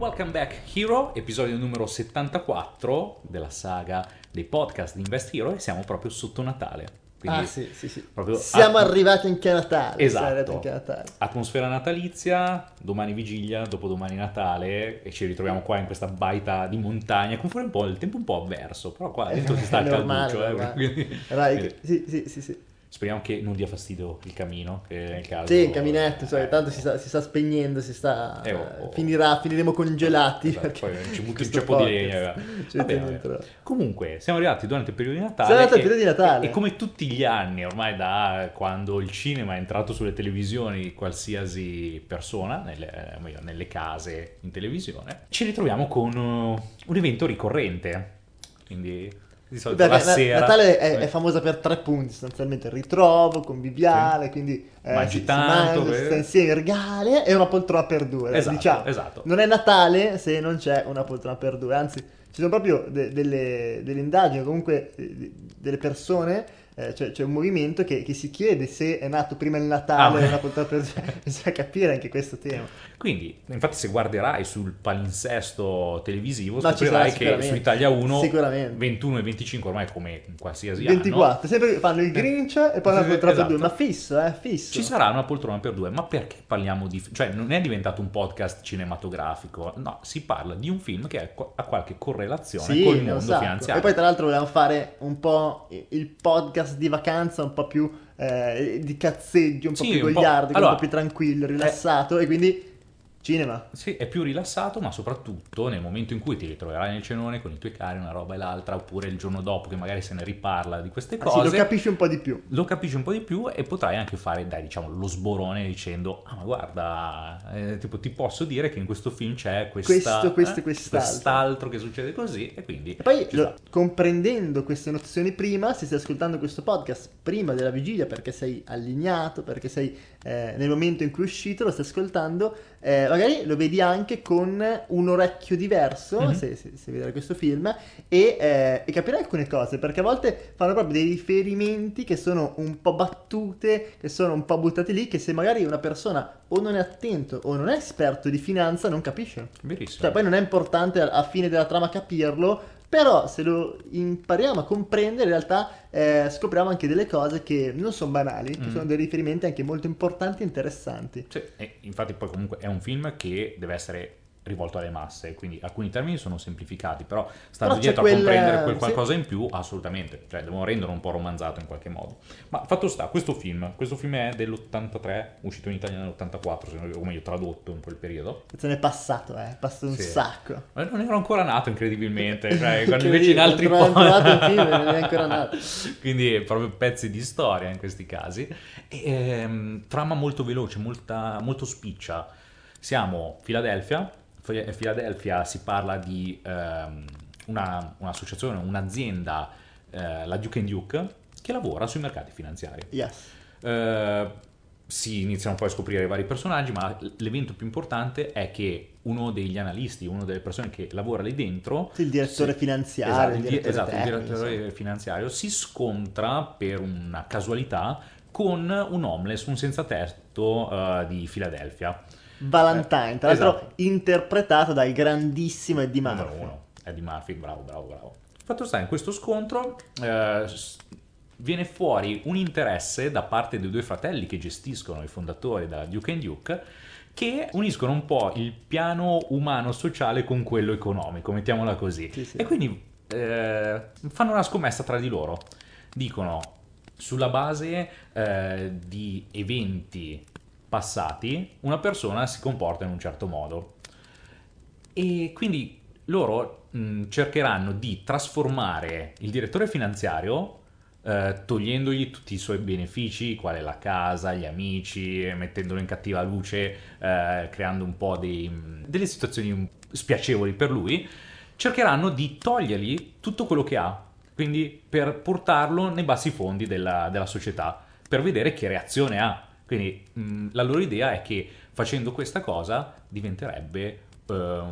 Welcome back Hero, episodio numero 74 della saga dei podcast di Invest Hero e siamo proprio sotto Natale. Quindi ah sì, sì, sì. Siamo at- arrivati anche a Natale. Esatto. anche a Natale. Atmosfera natalizia, domani vigilia, dopodomani Natale e ci ritroviamo qua in questa baita di montagna con fuori un po' il tempo un po' avverso, però qua dentro si sta al normale, calduccio. eh, quindi- quindi sì, sì, sì, sì. Speriamo che non dia fastidio il camino, che nel caso... Sì, il caminetto, cioè, eh, tanto si sta, si sta spegnendo, si sta... Eh, oh, oh. Finirà, finiremo congelati. Esatto, perché poi ci butti un ceppo di legna. ci Vabbè. Comunque, siamo arrivati durante il periodo di Natale. Siamo arrivati al e- periodo di Natale. E, come tutti gli anni, ormai da quando il cinema è entrato sulle televisioni qualsiasi persona, nelle, eh, meglio, nelle case in televisione, ci ritroviamo con un evento ricorrente. Quindi, di solito Perché la sera... Natale è, è famosa per tre punti, sostanzialmente il ritrovo conviviale, quindi eh, Mangi si, si tanto, mangia, si eh. sta insieme, regali e una poltrona per due. Esatto, diciamo. esatto. Non è Natale se non c'è una poltrona per due, anzi ci sono proprio de- delle, delle indagini, comunque eh, di- delle persone, eh, cioè c'è un movimento che, che si chiede se è nato prima il Natale Ah, o una per due, bisogna capire anche questo tema. Quindi, infatti, se guarderai sul palinsesto televisivo, ci scoprirai che su Italia 1 Sicuramente. 21 e 25 ormai come in qualsiasi anno 24, sempre fanno il Grinch e poi una poltrona esatto. per due, ma fisso, eh, fisso. Ci sarà una poltrona per due, ma perché parliamo di... cioè non è diventato un podcast cinematografico, no, si parla di un film che ha qua- ha qualche correlazione Sì, col mondo sacco. finanziario. E poi tra l'altro volevamo fare un po' il podcast di vacanza, un po' più eh, di cazzeggio, un po' Sì, più un gogliardico, allora, un po' più tranquillo, rilassato e quindi cinema. Sì, è più rilassato, ma soprattutto nel momento in cui ti ritroverai nel cenone con i tuoi cari, una roba e l'altra, oppure il giorno dopo che magari se ne riparla di queste Ah, sì, cose, lo capisci un po' di più. lo capisci un po' di più e potrai anche fare, dai, diciamo, lo sborone dicendo, ah, ma guarda, eh, tipo, ti posso dire che in questo film c'è questa, Questo, questo e eh, quest'altro." quest'altro che succede così, e quindi... E poi lo- comprendendo queste nozioni prima, se stai ascoltando questo podcast prima della vigilia perché sei allineato, perché sei eh, nel momento in cui è uscito, lo stai ascoltando, eh, magari lo vedi anche con un orecchio diverso, Mhm. se, se, se vedrai questo film, e, eh, e capirai alcune cose, perché a volte fanno proprio dei riferimenti che sono un po' battute, che sono un po' buttate lì, che se magari una persona o non è attento o non è esperto di finanza non capisce. Verissimo. Cioè, poi non è importante a, a fine della trama capirlo, però se lo impariamo a comprendere, in realtà eh, scopriamo anche delle cose che non sono banali, che Mm. sono dei riferimenti anche molto importanti e interessanti. Sì, e infatti poi comunque è un film che deve essere rivolto alle masse, quindi alcuni termini sono semplificati, però stando Però dietro quel- a comprendere quel sì. qualcosa in più, assolutamente, cioè devono renderlo un po' romanzato in qualche modo. Ma fatto sta, questo film, questo film è dell'83, uscito in Italia nell'84, se non- o meglio tradotto in quel periodo. Se ne è passato, eh, è passato un Sì. sacco. Ma non ero ancora nato incredibilmente, cioè, quando invece in altri po'... po'... trovato un film non è ancora nato. Quindi proprio pezzi di storia in questi casi. E, ehm, trama molto veloce, molta- molto spiccia. Siamo Filadelfia. Fi- Filadelfia si parla di ehm, una- un'associazione, un'azienda, eh, la Duke Duke, che lavora sui mercati finanziari. Yes. Eh, si iniziano poi a scoprire i vari personaggi, ma l'evento più importante è che uno degli analisti, una delle persone che lavora lì dentro, il direttore si- finanziario, esatto, il il, di- direttore esatto, il tecnico, direttore insomma. finanziario si scontra per una casualità con un homeless, un senza tetto eh, di Filadelfia. Valentine, tra l'altro Esatto. interpretato dal grandissimo Eddie Numero Murphy. uno, Eddie Murphy, bravo, bravo, bravo. Fatto sta, in questo scontro eh, viene fuori un interesse da parte dei due fratelli che gestiscono i fondatori della Duke Duke che uniscono un po' il piano umano-sociale con quello economico, mettiamola così. Sì, sì. E quindi eh, fanno una scommessa tra di loro. Dicono, sulla base eh, di eventi passati, una persona si comporta in un certo modo. E quindi loro mh, cercheranno di trasformare il direttore finanziario eh, togliendogli tutti i suoi benefici, quale la casa, gli amici, mettendolo in cattiva luce, eh, creando un po' dei- delle situazioni spiacevoli per lui, cercheranno di togliergli tutto quello che ha, quindi per portarlo nei bassi fondi della, della società, per vedere che reazione ha. Quindi mh, la loro idea è che facendo questa cosa diventerebbe eh,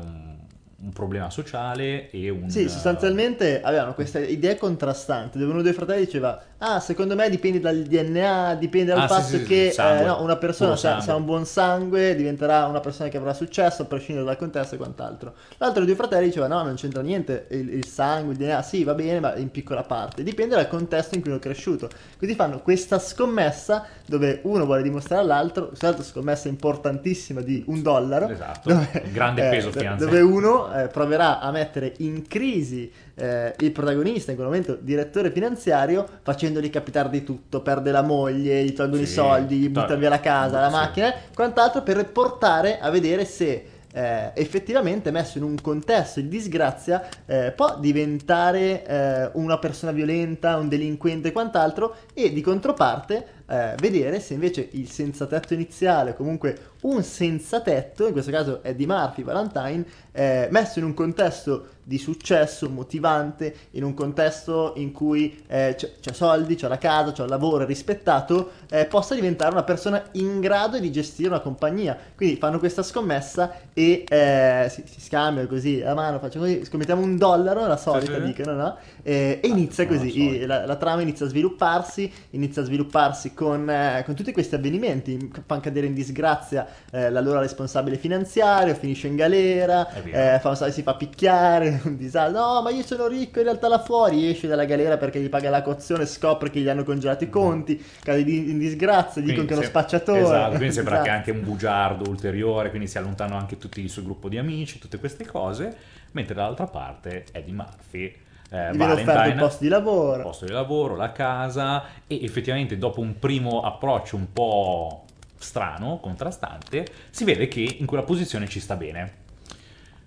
un- problema sociale e un... Sì, sostanzialmente avevano queste idee contrastanti, dove uno dei fratelli diceva, ah, secondo me dipende dal DNA, dipende dal Ah, sì, fatto sì, sì, che sangue, eh, no, una persona se, se ha un buon sangue diventerà una persona che avrà successo a prescindere dal contesto e quant'altro. L'altro dei due fratelli diceva, no, non c'entra niente, il, il sangue, il DNA, sì, va bene, ma in piccola parte, dipende dal contesto in cui è cresciuto. Quindi fanno questa scommessa dove uno vuole dimostrare all'altro, scommessa importantissima di un dollaro, Esatto, un grande peso do- finanziario. Dove uno eh, proverà a mettere in crisi eh, il protagonista, in quel momento direttore finanziario, facendogli capitare di tutto, perde la moglie, gli tolgono i Sì, soldi, gli buttano via la casa, la sì. macchina, quant'altro per portare a vedere se eh, effettivamente messo in un contesto di disgrazia eh, può diventare eh, una persona violenta, un delinquente e quant'altro e di controparte eh, vedere se invece il senza tetto iniziale, comunque un senza tetto, in questo caso è di Murphy, Valentine, eh, messo in un contesto di successo, motivante, in un contesto in cui eh, c'è, c'è soldi, c'è la casa, c'è il lavoro, è rispettato, eh, possa diventare una persona in grado di gestire una compagnia. Quindi fanno questa scommessa e eh, si, si scambiano così a mano, facciamo così, scommettiamo un dollaro, la solita sì. dicono, no? E inizia sono così, la la, la trama inizia a svilupparsi, inizia a svilupparsi con, eh, con tutti questi avvenimenti, fanno cadere in disgrazia eh, l'allora responsabile finanziario, finisce in galera, eh, fa- si fa picchiare, un disastro, no ma io sono ricco in realtà là fuori, esce dalla galera perché gli paga la cauzione, scopre che gli hanno congelato i conti, cade in disgrazia, dicono che è uno spacciatore. Esatto, quindi sembra Esatto. che anche un bugiardo ulteriore, quindi si allontanano anche tutti il suo gruppo di amici, tutte queste cose, mentre dall'altra parte Eddie Murphy, eh, viene offerto il posto di lavoro. il posto di lavoro, la casa e effettivamente dopo un primo approccio un po' strano, contrastante, si vede che in quella posizione ci sta bene.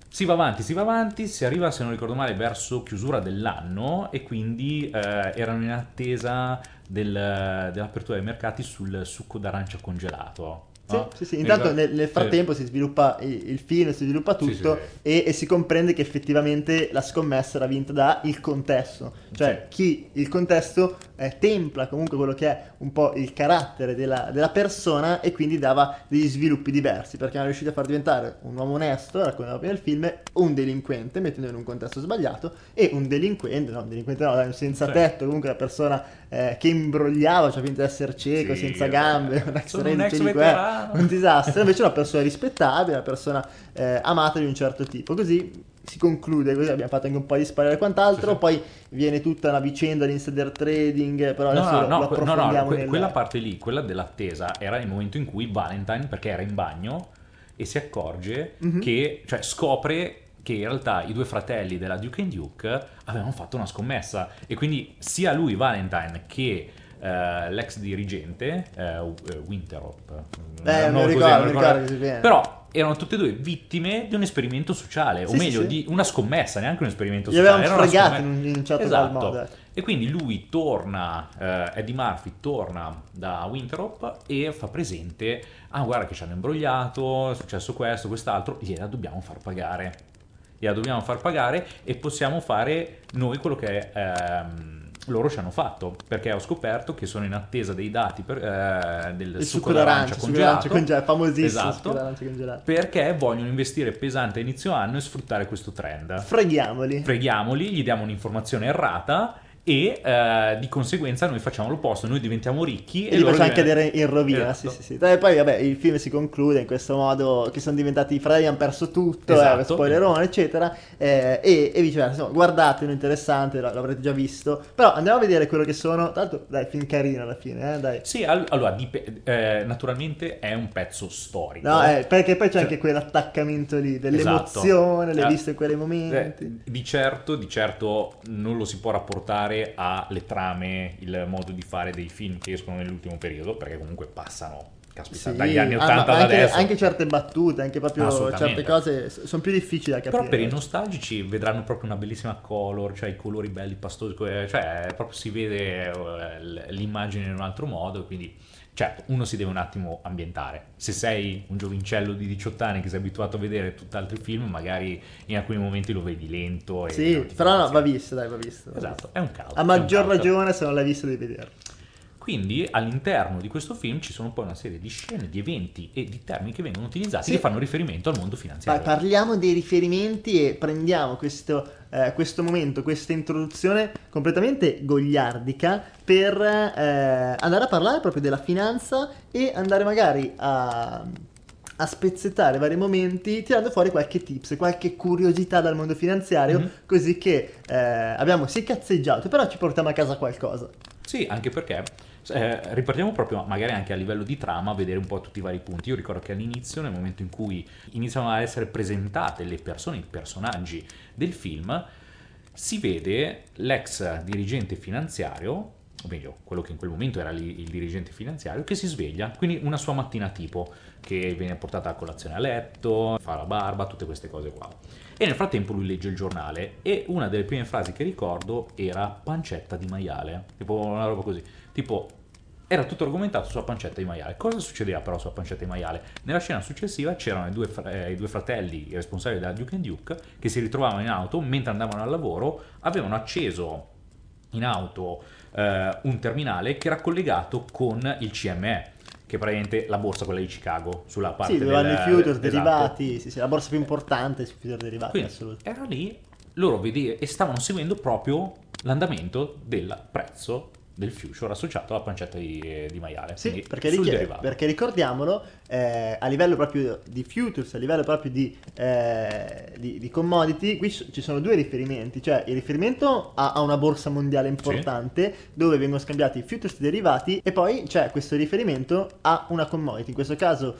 Si va avanti, si va avanti, si arriva, se non ricordo male, verso chiusura dell'anno e quindi eh, erano in attesa del- dell'apertura dei mercati sul succo d'arancia congelato. Sì, no? sì, sì. Intanto ricordo- nel, nel frattempo si sviluppa il, il film, si sviluppa tutto E, e si comprende che effettivamente la scommessa era vinta da il contesto, cioè chi il contesto eh, templa comunque quello che è un po' il carattere della, della persona e quindi dava degli sviluppi diversi perché erano riusciti a far diventare un uomo onesto, raccontava prima il film, un delinquente mettendolo in un contesto sbagliato e un delinquente, no un delinquente no, un senza Sì. tetto, comunque una persona eh, che imbrogliava, cioè finta di essere cieco, senza eh, gambe, un ex un ex veterano. Un disastro. Invece una persona rispettabile, una persona eh, amata di un certo tipo. Così si conclude, così abbiamo fatto anche un po' di spoiler e quant'altro. Sì, sì. Poi viene tutta una vicenda di insider trading, però adesso No, lo, no, lo no, que- no, no, approfondiamo que- nel- quella parte lì, quella dell'attesa, era il momento in cui Valentine, perché era in bagno, e si accorge Mhm. che, cioè scopre che in realtà i due fratelli della Duke and Duke avevano fatto una scommessa e quindi sia lui, Valentine, che l'ex dirigente, eh, Winterop, Eh, non ricordo, non ricordo. ricordo bene. però erano tutte e due vittime di un esperimento sociale, o Sì, sì, meglio sì. di una scommessa, neanche un esperimento Gli sociale. avevano era una fregati scommessa. in un- certo Esatto. modo. E quindi lui torna, eh, Eddie Murphy torna da Winterop e fa presente, ah guarda che ci hanno imbrogliato, è successo questo, quest'altro, gliela dobbiamo far pagare. Gliela dobbiamo far pagare e possiamo fare noi quello che ehm, loro ci hanno fatto, perché ho scoperto che sono in attesa dei dati per, eh, del il succo d'arancia succo d'arancia congelato. congelato, famosissimo Esatto. d'arancia congelato. Perché vogliono investire pesante a inizio anno e sfruttare questo trend. Freghiamoli. Freghiamoli, gli diamo un'informazione errata e eh, di conseguenza noi facciamo l'opposto, noi diventiamo ricchi E li loro facciamo diven- cadere in rovina, Esatto. sì, sì, sì. E poi, vabbè, il film si conclude in questo modo che sono diventati i fratelli, hanno perso tutto, Esatto. eh, spoilerone, eccetera, eh, e, e viceversa. Insomma, guardatelo, interessante, l'avrete già visto. Però andiamo a vedere quello che sono. Tanto, dai, film carino alla fine, eh, dai. Sì, al- allora, dip- eh, naturalmente è un pezzo storico. No, eh, perché poi c'è Cioè- anche quell'attaccamento lì, Esatto. dell'emozione, l'hai Eh, visto in quei Eh, momenti. di certo, di certo non lo si può rapportare alle trame, il modo di fare dei film che escono nell'ultimo periodo, perché comunque passano, caspita, Sì, dagli anni ah, 80 ma ad anche, adesso. anche certe battute, anche proprio certe cose sono più difficili da capire. Però per i nostalgici vedranno proprio una bellissima color, cioè i colori belli pastosi, cioè proprio si vede eh, l'immagine in un altro modo, quindi certo, uno si deve un attimo ambientare. Se sei un giovincello di 18 anni che sei abituato a vedere tutt'altri film, magari in alcuni momenti lo vedi lento. E Sì, però no, va visto, dai, va visto. va Esatto, visto. è un cult. A maggior ragione se non l'hai visto devi vederlo. Quindi all'interno di questo film ci sono poi una serie di scene, di eventi e di termini che vengono utilizzati Sì. che fanno riferimento al mondo finanziario. parliamo dei riferimenti e prendiamo questo, eh, questo momento, questa introduzione completamente gogliardica per eh, andare a parlare proprio della finanza e andare magari a, a spezzettare vari momenti tirando fuori qualche tips, qualche curiosità dal mondo finanziario, Mhm. così che eh, abbiamo sì cazzeggiato, però ci portiamo a casa qualcosa. Sì, anche perché eh, ripartiamo proprio magari anche a livello di trama a vedere un po' tutti i vari punti. Io ricordo che all'inizio, nel momento in cui iniziano a essere presentate le persone, i personaggi del film, si vede l'ex dirigente finanziario, o meglio, quello che in quel momento era il dirigente finanziario, che si sveglia, quindi una sua mattina tipo, che viene portata a colazione a letto, fa la barba, tutte queste cose qua. E nel frattempo lui legge il giornale e una delle prime frasi che ricordo era pancetta di maiale, tipo una roba così, tipo era tutto argomentato sulla pancetta di maiale. Cosa succedeva però sulla pancetta di maiale? Nella scena successiva c'erano i due, eh, i due fratelli i responsabili della Duke and Duke che si ritrovavano in auto mentre andavano al lavoro, avevano acceso in auto eh, un terminale che era collegato con il CME, che è praticamente la borsa quella di Chicago, sulla parte Sì, dove vanno i del- futures esatto. derivati, sì, sì, la borsa più importante sui futures derivati, Quindi assolutamente. era lì, loro vede- e stavano seguendo proprio l'andamento del prezzo del future associato alla pancetta di, eh, di maiale. Sì, perché, sul richie- derivato. perché ricordiamolo, eh, a livello proprio di futures, a livello proprio di, eh, di- di commodity, qui ci ci sono due riferimenti, cioè il riferimento a, a una borsa mondiale importante dove vengono scambiati i futures derivati e poi c'è questo riferimento a una commodity, in questo caso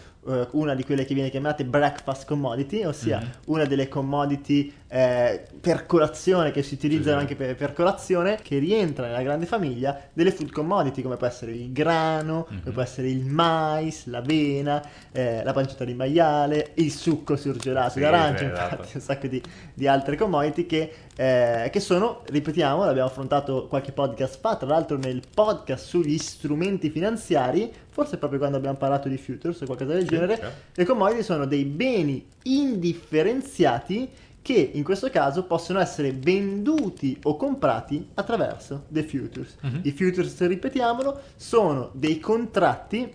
una di quelle che viene chiamate breakfast commodity, ossia Mhm. una delle commodity eh, per colazione che si utilizzano Sì. anche per, per colazione che rientra nella grande famiglia delle food commodity come può essere il grano, Mhm. come può essere il mais, l'avena, eh, la pancetta di maiale, il succo surgelato Sì, d'arancia, sì, esatto. infatti un sacco di, di altre commodity che, eh, che sono, ripetiamo, l'abbiamo affrontato qualche podcast fa, tra l'altro nel podcast sugli strumenti finanziari, forse proprio quando abbiamo parlato di futures o qualcosa del Sì, genere, certo. le commodity sono dei beni indifferenziati che in questo caso possono essere venduti o comprati attraverso dei futures. Mhm. I futures, ripetiamolo, sono dei contratti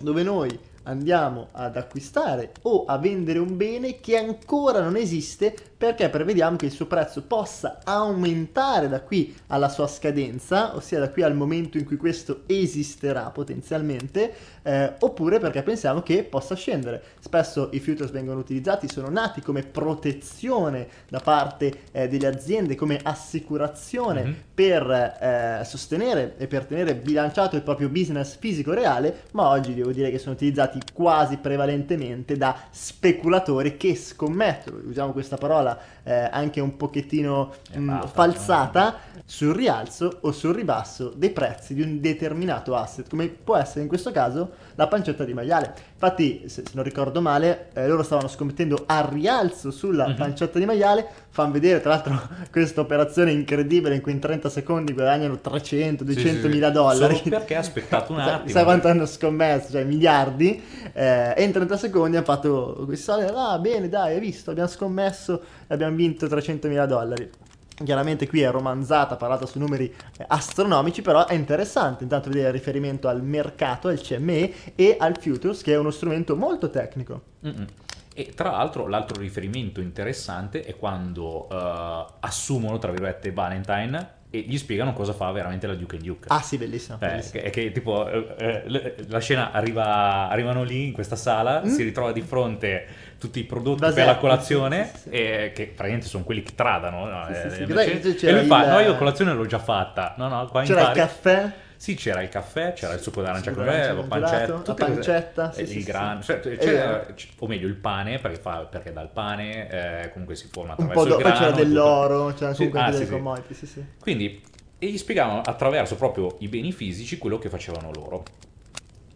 dove noi andiamo ad acquistare o a vendere un bene che ancora non esiste perché prevediamo che il suo prezzo possa aumentare da qui alla sua scadenza, ossia da qui al momento in cui questo esisterà potenzialmente, eh, oppure perché pensiamo che possa scendere. Spesso i futures vengono utilizzati, sono nati come protezione da parte eh, delle aziende, come assicurazione Mhm. per eh, sostenere e per tenere bilanciato il proprio business fisico reale, ma oggi devo dire che sono utilizzati quasi prevalentemente da speculatori che scommettono, usiamo questa parola eh, anche un pochettino Eh, mh, falsata, sul rialzo o sul ribasso dei prezzi di un determinato asset, come può essere in questo caso la pancetta di maiale. Infatti, se, se non ricordo male, eh, loro stavano scommettendo al rialzo sulla Mhm. pancetta di maiale, fanno vedere tra l'altro questa operazione incredibile in cui in 30 secondi guadagnano 300, 200 mila dollari. Solo perché ha aspettato un Sai- attimo. Sai quanto hanno scommesso? Cioè miliardi. eh, e in 30 secondi hanno fatto questi soldi. Ah, bene, dai, hai visto? Abbiamo scommesso abbiamo vinto 300 mila dollari. Chiaramente qui è romanzata, parlata su numeri eh, astronomici, però è interessante intanto vedere il riferimento al mercato, al CME e al Futures, che è uno strumento molto tecnico. Mm-mm. E tra l'altro l'altro riferimento interessante è quando eh, assumono, tra virgolette, Valentine e gli spiegano cosa fa veramente la Duke and Duke. Ah sì, bellissimo. Eh, bellissimo. che, che tipo eh, eh, la scena arriva, arrivano lì in questa sala, Mm. si ritrova di fronte tutti i prodotti Vasetti, per la colazione, sì, sì, sì. e che praticamente sono quelli che tradano. no? Sì, Eh, sì, sì. invece- e lui fa: il- No, io colazione l'ho già fatta. No, no, qua C'era il impari. caffè, Sì, c'era il caffè, c'era il succo d'arancia con congelato, pancetta, la pancetta, sì, eh, sì, il sì, grano, sì. cioè, c'era- c- o meglio il pane, perché, fa, perché dal pane eh, comunque si forma un attraverso po' dopo il poi grano. c'era tutto. dell'oro, c'era Sì, comunque ah, delle commodity, sì sì. Quindi, e gli spiegavano attraverso proprio i beni fisici quello che facevano loro.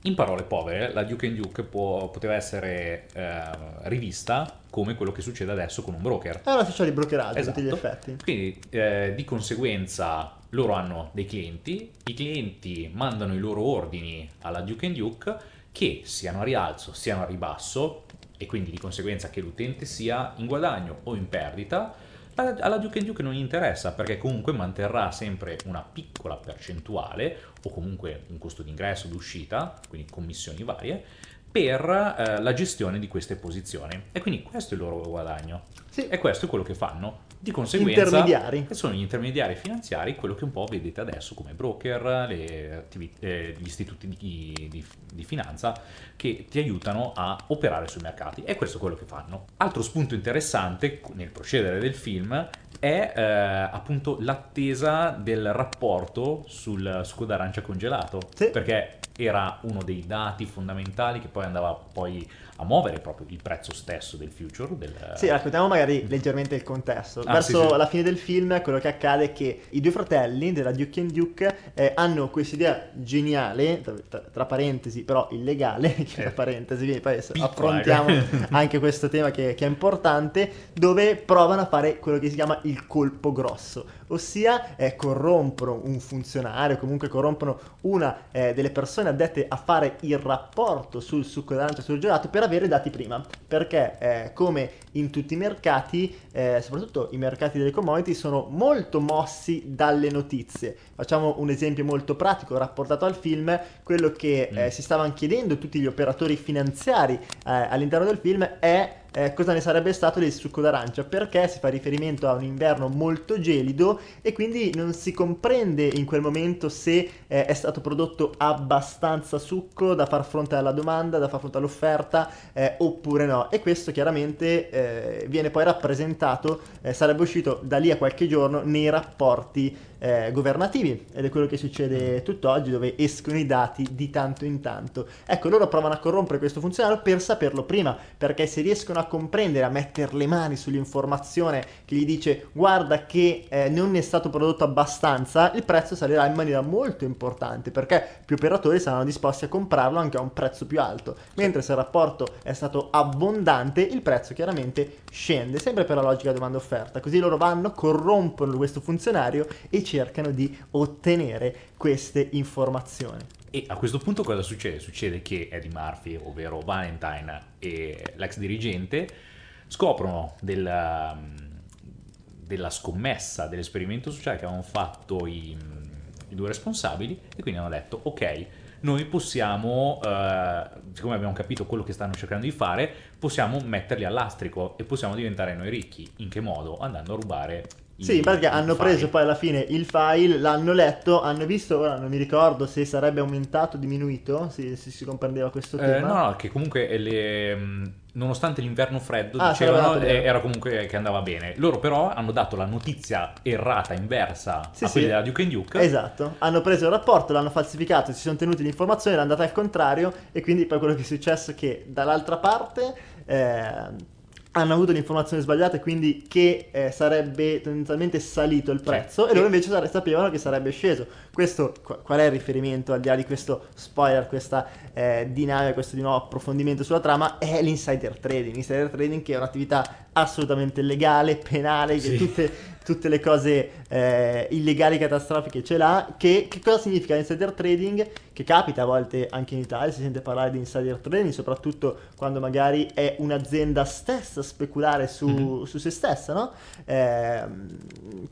In parole povere, la Duke and Duke può- poteva essere eh, rivista come quello che succede adesso con un broker. È una società di brokeraggio a tutti gli Esatto. effetti. Quindi eh, di conseguenza loro hanno dei clienti, i clienti mandano i loro ordini alla Duke Duke che siano a rialzo, siano a ribasso e quindi di conseguenza che l'utente sia in guadagno o in perdita, la- alla Duke Duke non interessa perché comunque manterrà sempre una piccola percentuale o comunque un costo d'ingresso, d'uscita, quindi commissioni varie, per eh, la gestione di queste posizioni. E quindi questo è il loro guadagno. Sì. E questo è quello che fanno. Di conseguenza, Intermediari. che sono gli intermediari finanziari, quello che un po' vedete adesso come broker, attivi- eh, gli istituti di, di- di finanza che ti aiutano a operare sui mercati. E questo è quello che fanno. Altro spunto interessante nel procedere del film è eh, appunto l'attesa del rapporto sul succo d'arancia congelato. Sì. Perché era uno dei dati fondamentali che poi andava poi a muovere proprio il prezzo stesso del future. Del, Sì, raccontiamo magari leggermente il contesto. Ah, Verso sì, sì. la fine del film quello che accade è che i due fratelli della Duke and Duke eh, hanno questa idea geniale, tra, tra- parentesi però illegale, che tra Eh, parentesi, quindi poi piccola, affrontiamo eh. anche questo tema che, che è importante, dove provano a fare quello che si chiama il colpo grosso, ossia eh, corrompono un funzionario, comunque corrompono una eh, delle persone addette a fare il rapporto sul succo d'arancia sul gelato per avere dati prima, perché eh, come in tutti i mercati, eh, soprattutto i mercati delle commodity, sono molto mossi dalle notizie. Facciamo un esempio molto pratico rapportato al film, quello che eh, Mm. si stavano chiedendo tutti gli operatori finanziari eh, all'interno del film è eh, cosa ne sarebbe stato del succo d'arancia, perché si fa riferimento a un inverno molto gelido e quindi non si comprende in quel momento se eh, è stato prodotto abbastanza succo da far fronte alla domanda, da far fronte all'offerta eh, oppure no. E questo chiaramente eh, viene poi rappresentato, eh, sarebbe uscito da lì a qualche giorno nei rapporti eh, governativi ed è quello che succede tutt'oggi dove escono i dati di tanto in tanto. Ecco, loro provano a corrompere questo funzionario per saperlo prima, perché se riescono a comprendere, a mettere le mani sull'informazione che gli dice guarda che eh, non è stato prodotto abbastanza, il prezzo salirà in maniera molto importante perché più operatori saranno disposti a comprarlo anche a un prezzo più alto, mentre se il rapporto è stato abbondante, il prezzo chiaramente scende, sempre per la logica domanda-offerta. Così loro vanno, corrompono questo funzionario e cercano di ottenere queste informazioni. E a questo punto cosa succede? Succede che Eddie Murphy, ovvero Valentine e l'ex dirigente, scoprono della, della scommessa, dell'esperimento sociale che avevano fatto i, i due responsabili e quindi hanno detto ok, noi possiamo, eh, siccome abbiamo capito quello che stanno cercando di fare, possiamo metterli all'astrico e possiamo diventare noi ricchi. In che modo? Andando a rubare Sì, perché i hanno file. preso poi alla fine il file, l'hanno letto, hanno visto, ora non mi ricordo se sarebbe aumentato o diminuito, se, se si comprendeva questo Eh, tema. no, no, che comunque le, mh, nonostante l'inverno freddo, Ah, dicevano eh, era comunque che andava bene. Loro però hanno dato la notizia errata, inversa Sì, a sì. quelli della Duke and Duke. Esatto, hanno preso il rapporto, l'hanno falsificato, si sono tenuti l'informazione, l'hanno data al contrario e quindi poi quello che è successo è che dall'altra parte eh, hanno avuto l'informazione sbagliata e quindi che eh, sarebbe tendenzialmente salito il prezzo e Sì. loro invece sare- sapevano che sarebbe sceso. Questo, qu- qual è il riferimento al di là di questo spoiler, questa eh, dinamica, questo di nuovo approfondimento sulla trama? È l'insider trading. L'insider trading che è un'attività assolutamente legale, penale, che Sì. tutte, tutte le cose eh, illegali, catastrofiche ce l'ha. Che, che cosa significa l'insider trading? Che capita a volte anche in Italia, si sente parlare di insider trading, soprattutto quando magari è un'azienda stessa a speculare su, Mhm. su se stessa, no? Ehm,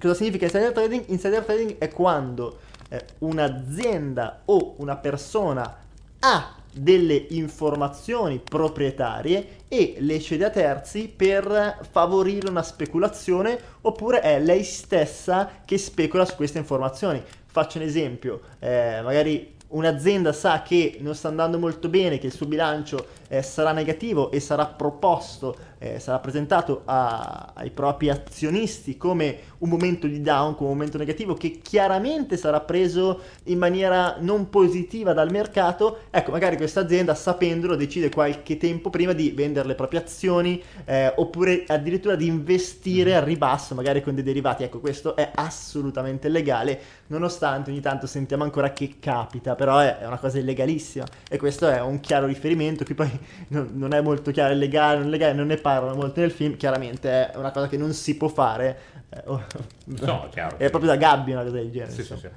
cosa significa insider trading? Insider trading è quando eh, un'azienda o una persona ha delle informazioni proprietarie e le cede a terzi per favorire una speculazione oppure è lei stessa che specula su queste informazioni. Faccio un esempio, eh, magari un'azienda sa che non sta andando molto bene, che il suo bilancio eh, sarà negativo e sarà proposto, eh, sarà presentato a- ai propri azionisti come un momento di down, come un momento negativo che chiaramente sarà preso in maniera non positiva dal mercato, ecco magari questa azienda sapendolo decide qualche tempo prima di vendere le proprie azioni eh, oppure addirittura di investire al ribasso magari con dei derivati, ecco questo è assolutamente legale nonostante ogni tanto sentiamo ancora che capita, però è, è una cosa illegalissima. E questo è un chiaro riferimento, qui poi non, non è molto chiaro, è legale, non legale, non ne parlano molto nel film, chiaramente è una cosa che non si può fare, eh, oh, No, chiaro. è proprio da gabbia una cosa del genere. Sì, sì, sì.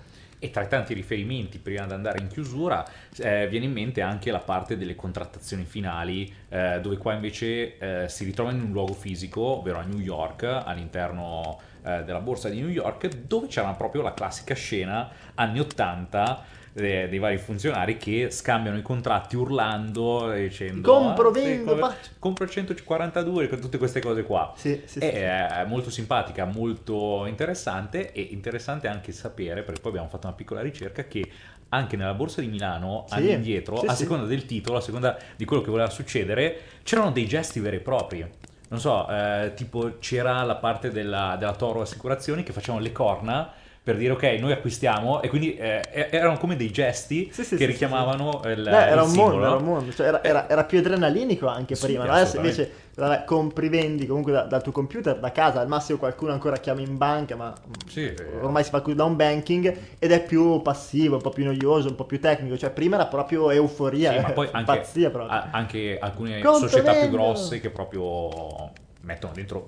E tra i tanti riferimenti, prima di andare in chiusura, eh, viene in mente anche la parte delle contrattazioni finali, eh, dove qua invece eh, si ritrova in un luogo fisico, ovvero a New York, all'interno eh, della borsa di New York, dove c'era proprio la classica scena anni 80 dei, dei vari funzionari che scambiano i contratti urlando e dicendo Compro, "Ah, sì, vendo, faccio". compro il 142 con tutte queste cose qua Sì, sì, sì. è, è molto simpatica, molto interessante e interessante anche sapere, perché poi abbiamo fatto una piccola ricerca, che anche nella borsa di Milano, Sì, anni indietro, sì, a sì. seconda del titolo, a seconda di quello che voleva succedere, c'erano dei gesti veri e propri. Non so, eh, tipo c'era la parte della, della Toro Assicurazioni che facevano le corna per dire ok, noi acquistiamo e quindi eh, erano come dei gesti Sì, sì, che sì, richiamavano il, Beh, era il un simbolo. mondo, era un mondo, cioè era, era- era più adrenalinico anche Sì, prima, no? adesso invece vabbè, compri, vendi comunque da- dal tuo computer, da casa, al massimo qualcuno ancora chiama in banca, ma Sì, eh. ormai si fa da un banking ed è più passivo, un po' più noioso, un po' più tecnico, cioè prima era proprio euforia, Sì, ma poi anche, pazzia proprio. a- anche alcune Compro, società più grosse che proprio mettono dentro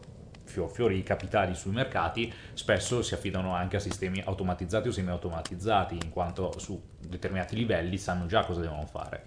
fio- fiori i capitali sui mercati, spesso si affidano anche a sistemi automatizzati o semi-automatizzati, in quanto su determinati livelli sanno già cosa devono fare.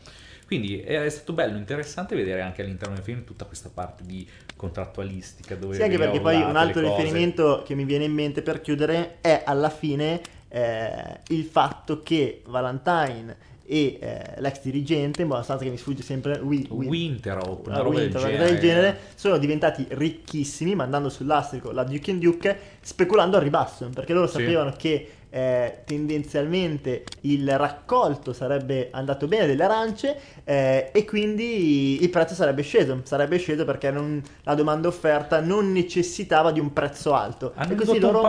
Quindi è stato bello, interessante vedere anche all'interno del film tutta questa parte di contrattualistica. Dove Sì, anche perché poi un altro riferimento che mi viene in mente per chiudere è alla fine eh, il fatto che Valentine e eh, l'ex dirigente, in buona sostanza che mi sfugge sempre, Wi- Win- Winterhope, una Ah, roba del Winter, una genere. del genere, sono diventati ricchissimi mandando sull'astrico la Duke and Duke speculando al ribasso perché loro Sì. sapevano che eh, tendenzialmente il raccolto sarebbe andato bene delle arance eh, e quindi il prezzo sarebbe sceso. Sarebbe sceso perché non- la domanda offerta non necessitava di un prezzo alto. Hanno e così loro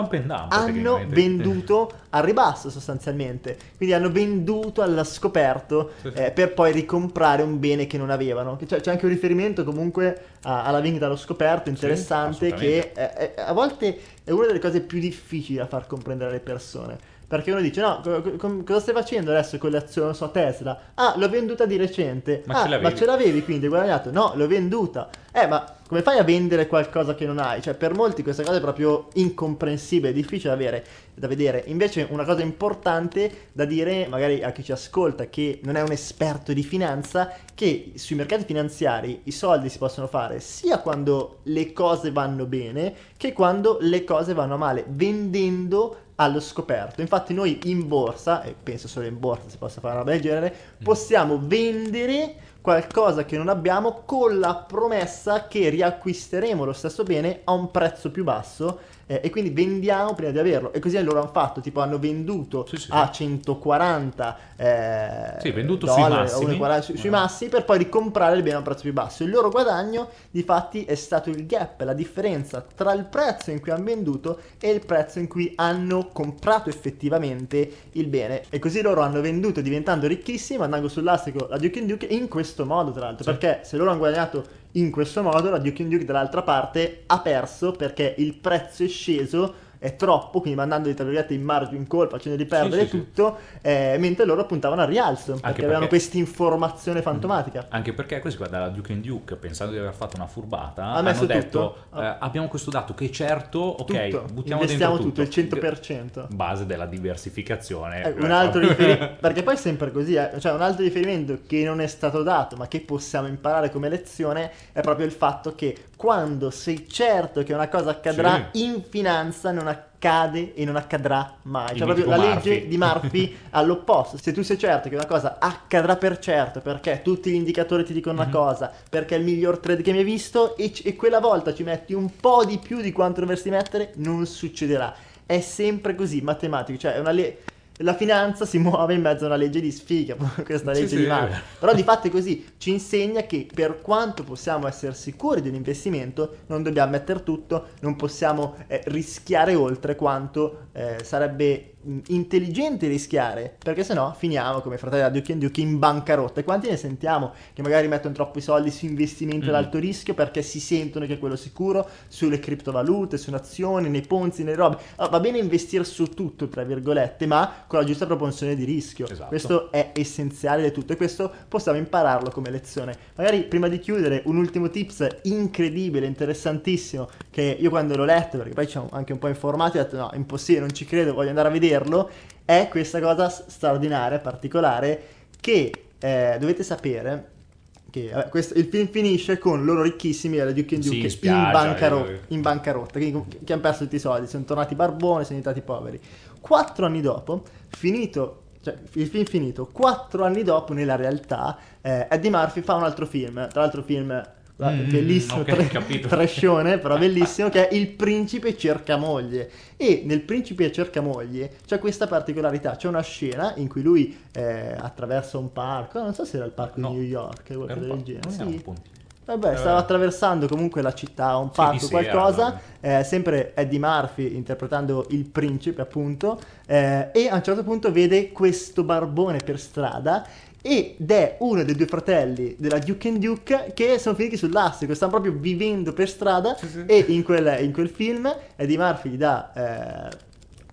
hanno venduto al ribasso sostanzialmente quindi hanno venduto al scoperto Sì, sì. eh, per poi ricomprare un bene che non avevano. Che C'è, c'è anche un riferimento comunque a- alla vendita allo scoperto interessante che assolutamente. eh, eh, a volte è una delle cose più difficili da far comprendere alle persone. Perché uno dice: No, co- co- cosa stai facendo adesso con non so, Tesla? Ah, l'ho venduta di recente. Ma ah, ce l'avevi?" ma ce l'avevi quindi hai guadagnato? No, l'ho venduta. Eh, ma come fai a vendere qualcosa che non hai? Cioè, per molti questa cosa è proprio incomprensibile, difficile da, avere, da vedere. Invece, una cosa importante da dire, magari a chi ci ascolta, che non è un esperto di finanza, che sui mercati finanziari i soldi si possono fare sia quando le cose vanno bene che quando le cose vanno male, vendendo allo scoperto. Infatti noi in borsa, e penso solo in borsa si possa fare una roba genere, possiamo vendere qualcosa che non abbiamo con la promessa che riacquisteremo lo stesso bene a un prezzo più basso eh, e quindi vendiamo prima di averlo. E così loro hanno fatto tipo hanno venduto Sì, sì, a sì. 140 eh, Sì, venduto sui dollari, massimi. o 1,40 su- sui massi per poi ricomprare il bene a un prezzo più basso. Il loro guadagno di fatti è stato il gap la differenza tra il prezzo in cui hanno venduto e il prezzo in cui hanno comprato effettivamente il bene. E così loro hanno venduto diventando ricchissimi andando sull'astrico la Duke Duke in questo modo tra l'altro. Perché se loro hanno guadagnato in questo modo la Duke Duke dall'altra parte ha perso perché il prezzo è sceso è troppo, quindi mandandoli tra virgolette in margin call, facendoli perdere sì, sì. tutto, eh, mentre loro puntavano al rialzo, perché, perché- avevano questa informazione fantomatica. Anche perché questi qua dalla Duke and Duke, pensando di aver fatto una furbata, Ha hanno detto tutto? eh, abbiamo questo dato che certo, ok, tutto, buttiamo investiamo dentro tutto, il 100%. Base della diversificazione. Eh, un altro riferimento, perché poi è sempre così, eh, cioè un altro riferimento che non è stato dato ma che possiamo imparare come lezione è proprio il fatto che quando sei certo che una cosa accadrà Sì. in finanza non accade e non accadrà mai. Cioè proprio la mitico legge Murphy. di Murphy all'opposto. Se tu sei certo che una cosa accadrà per certo perché tutti gli indicatori ti dicono Mhm. una cosa, perché è il miglior trade che mi hai visto e, c- e quella volta ci metti un po' di più di quanto dovresti mettere, non succederà. È sempre così, matematico, cioè è una legge... La finanza si muove in mezzo a una legge di sfiga, questa Sì, legge sì, di Murphy. vero. Però di fatto è così, ci insegna che per quanto possiamo essere sicuri di un investimento, non dobbiamo mettere tutto, non possiamo eh, rischiare oltre quanto eh, sarebbe intelligente rischiare, perché sennò finiamo come fratelli da Duke Duke in bancarotta. E quanti ne sentiamo che magari mettono troppi soldi su investimenti Mm. ad alto rischio perché si sentono che è quello sicuro, sulle criptovalute, su nazioni, nei ponzi, nelle robe. Allora, va bene investire su tutto, tra virgolette, ma con la giusta proporzione di rischio. Esatto. Questo è essenziale di tutto e questo possiamo impararlo come lezione. Magari prima di chiudere un ultimo tips incredibile, interessantissimo, che io quando l'ho letto, perché poi ci ho anche un po' informati, ho detto no, impossibile, non ci credo, voglio andare a vederlo, è questa cosa straordinaria, particolare, che eh, dovete sapere che vabbè, questo- il film finisce con loro ricchissimi alla Duke and Sì, Duke in in, spiaggia, bancaro- eh. in bancarotta, che- che hanno perso tutti i soldi, sono tornati barboni, sono diventati poveri. Quattro anni dopo, finito cioè il film finito, quattro anni dopo nella realtà eh, Eddie Murphy fa un altro film, tra l'altro film Mm, bellissimo, ok, tre- capito. trascione, però bellissimo, che è Il principe cerca moglie. E nel principe cerca moglie c'è questa particolarità, c'è una scena in cui lui eh, attraversa un parco, non so se era il parco No. di New York, qualcosa del genere. Sì. Vabbè, Eh, stava attraversando comunque la città, un parco, qualcosa, eh, sempre Eddie Murphy interpretando il principe appunto, eh, e a un certo punto vede questo barbone per strada ed è uno dei due fratelli della Duke and Duke che sono finiti sull'astico, stanno proprio vivendo per strada Sì, sì. e in quel, in quel film Eddie Murphy gli dà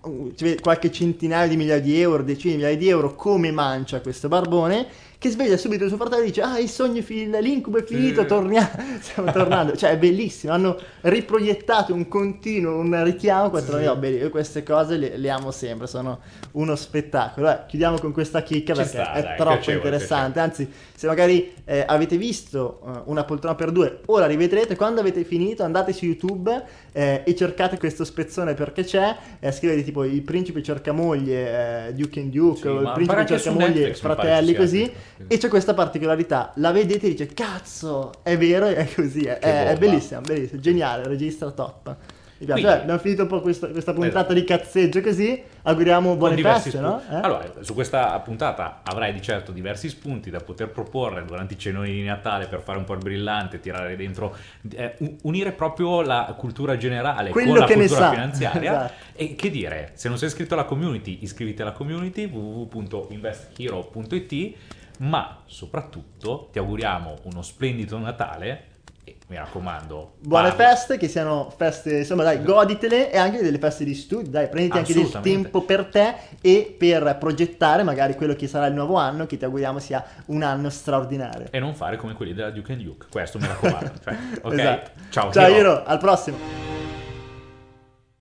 eh, qualche centinaio di migliaia di euro, decine di migliaia di euro come mancia questo barbone che sveglia subito il suo fratello e dice ah il sogno è finito, l'incubo è finito, Sì. torniamo, stiamo tornando, cioè è bellissimo, hanno riproiettato un continuo, un richiamo, quattro anni dopo. Beh, io queste cose le, le amo sempre, sono uno spettacolo. Eh, chiudiamo con questa chicca Ci perché sta, è dai, troppo piacevole, interessante, anzi se magari eh, avete visto eh, una poltrona per due o la rivedrete, quando avete finito andate su YouTube eh, e cercate questo spezzone perché c'è, eh, scrivete tipo il principe cerca moglie, eh, Duke and Duke, Sì, o il principe pare anche cerca su moglie, Netflix, fratelli, così. E c'è questa particolarità, la vedete e dice cazzo, è vero, è così, è, è, bellissimo, bellissimo, geniale, regista top. Mi piace, Quindi- Eh, abbiamo finito un po' questo- questa puntata Esatto. di cazzeggio così, auguriamo buone feste, no? spunti. Eh? Allora, su questa puntata avrai di certo diversi spunti da poter proporre durante i cenoni di Natale per fare un po' il brillante, tirare dentro, eh, unire proprio la cultura generale Quello con la cultura finanziaria. Esatto. E che dire, se non sei iscritto alla community, iscriviti alla community www.investhero.it, ma soprattutto ti auguriamo uno splendido Natale e mi raccomando, Buone parla- feste, che siano feste, insomma dai, goditele e anche delle feste di studio, dai, prenditi anche del tempo per te e per progettare magari quello che sarà il nuovo anno, che ti auguriamo sia un anno straordinario. e non fare come quelli della Duke and Duke. Questo mi raccomando. Cioè, ok, Esatto. ciao. Ciao. Hiro, al prossimo.